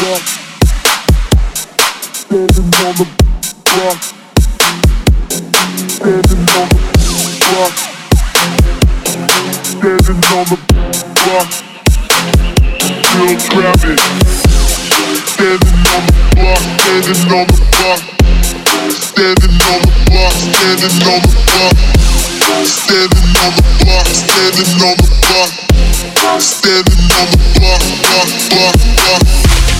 block. Standing on the block. Standing on the block. Standing on the block. Still trapping. Standing on the block. Standing on the block. Standing on the block. Standing on the block. Standing on the block. Standing on the block. Standing on the block, block, block, block.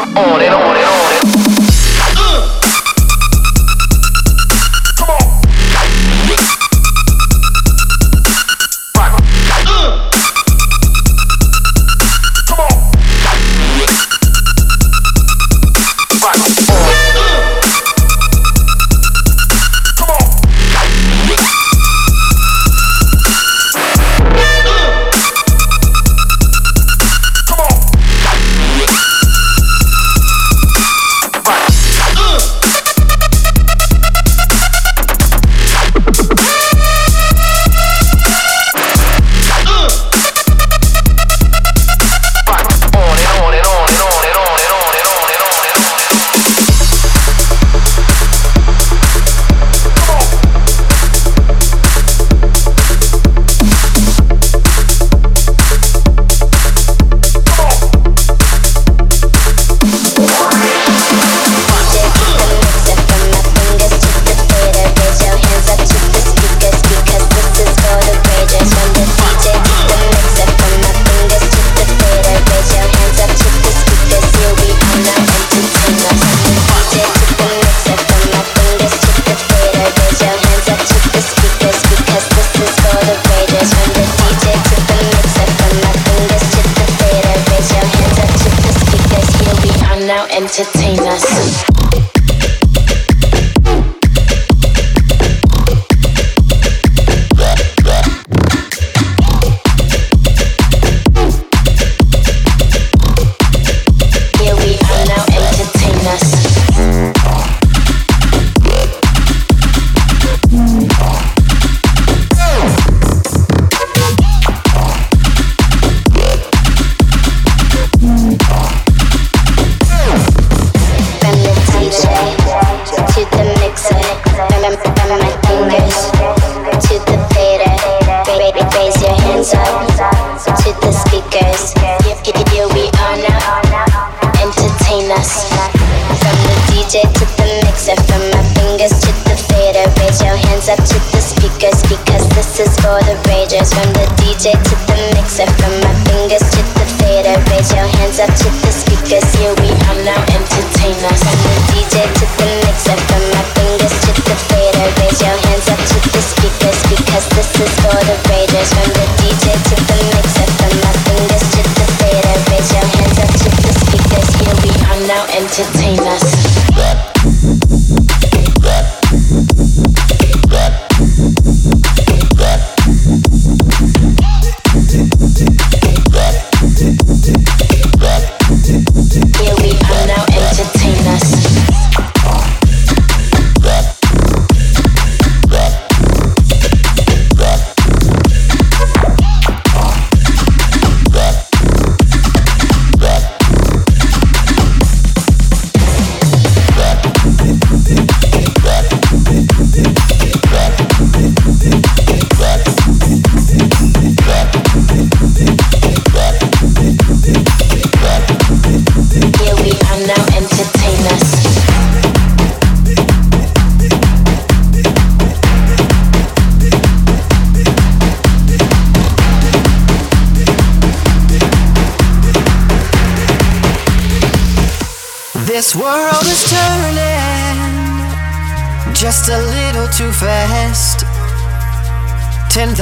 on and on and on. And on. Your hands up to the speakers because this is for the ragers. From the DJ to the mixer, from my fingers to the fader. Raise your hands up to the speakers. Here we are now, entertain us. From the DJ to the mixer, from my fingers to the fader. Raise your hands up to the speakers because this is for the ragers. From the DJ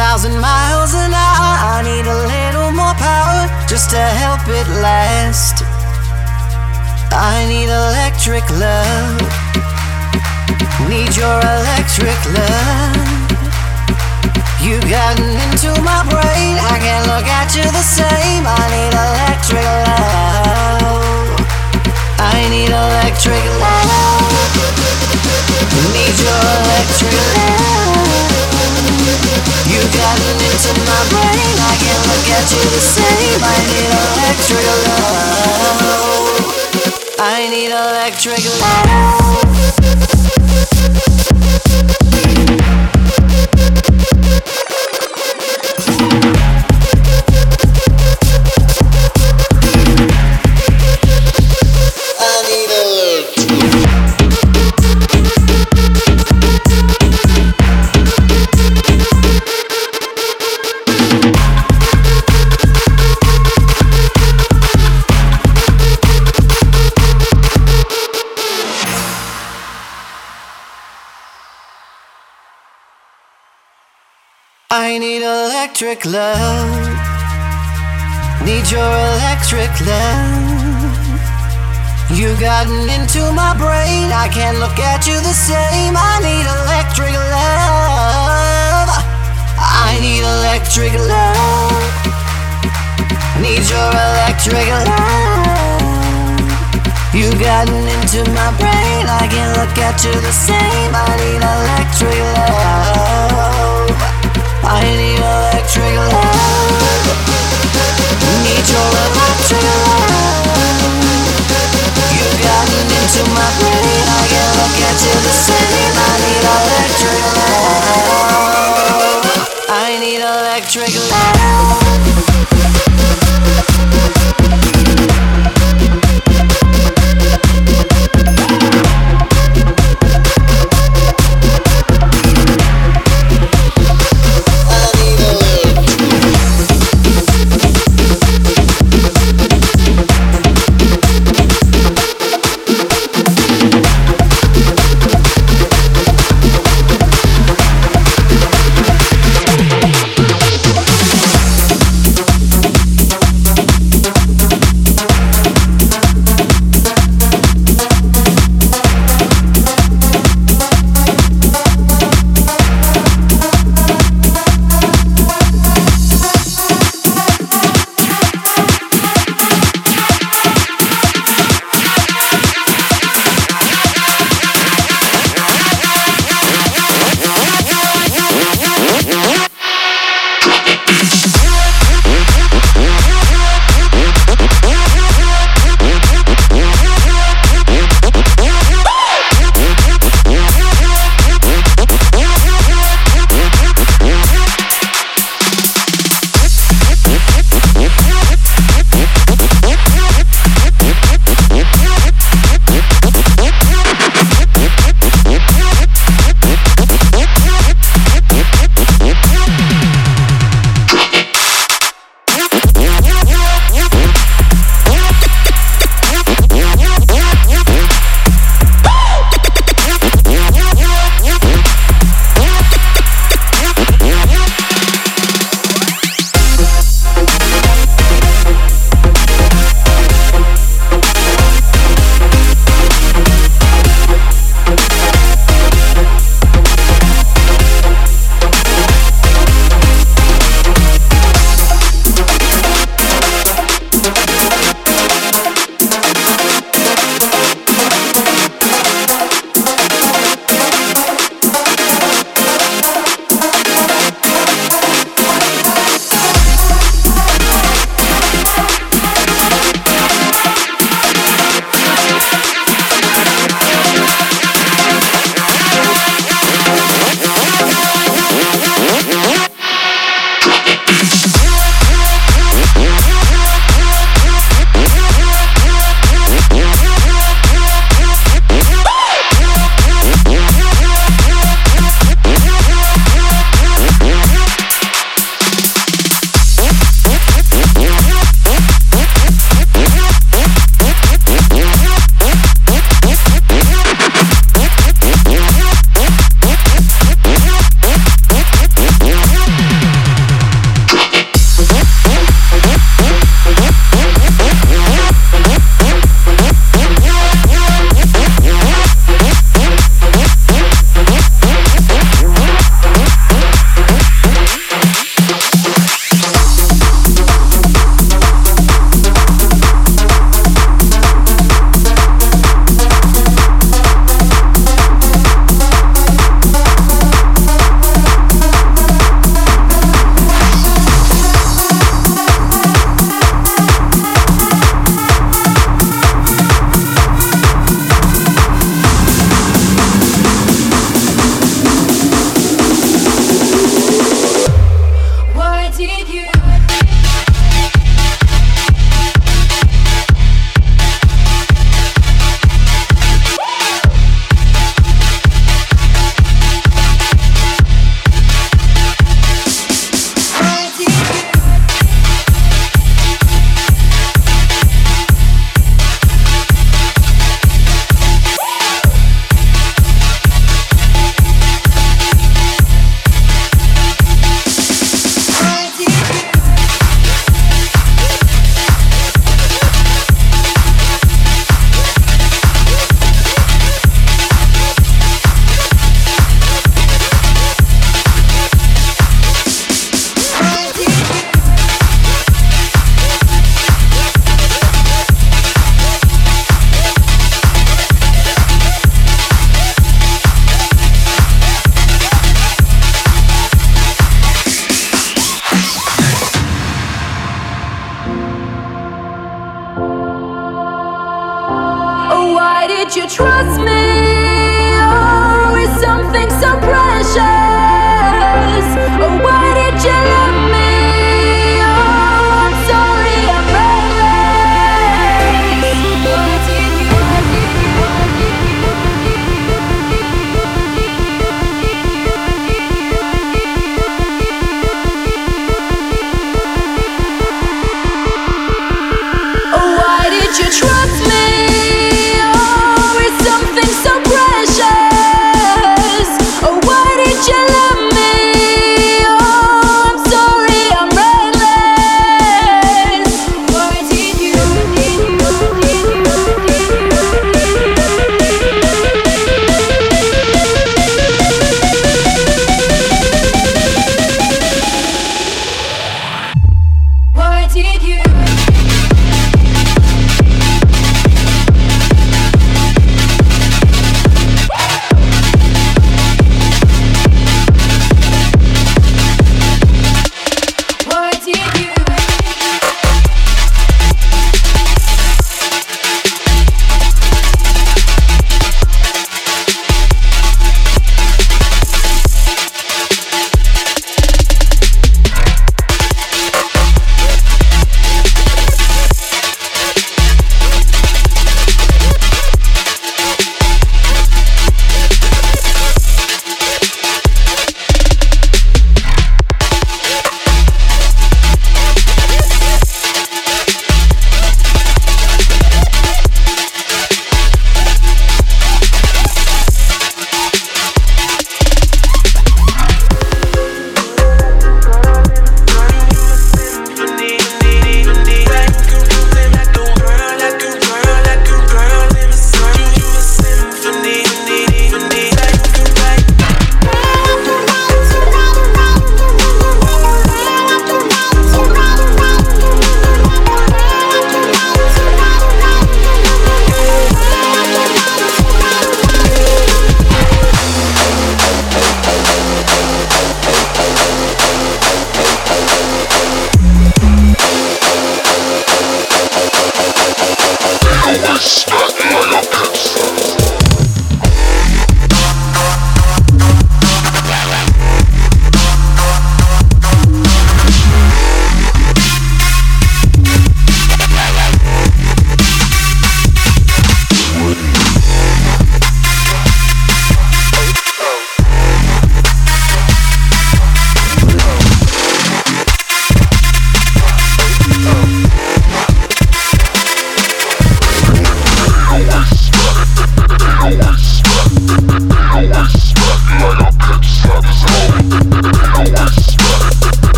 10,000 miles an hour. I need a little more power just to help it last. I need electric love. Need your electric love. You gotten into my brain. I can't look at you the same. I need electric love. I need electric love. Need your electric love. Into my brain. I can't look at you the same. I need electric love. I need electric love. I need electric love. Need your electric love. You gotten into my brain. I can't look at you the same. I need electric love. I need electric love. Need your electric love. You gotten into my brain. I can't look at you the same. I need electric love. I need electric love. Need your electric love. You gotten into my. I you the. I need electric love. I need electric love.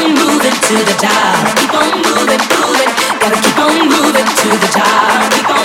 Keep on moving to the top. Keep on moving, moving. Gotta keep on moving to the top. Keep on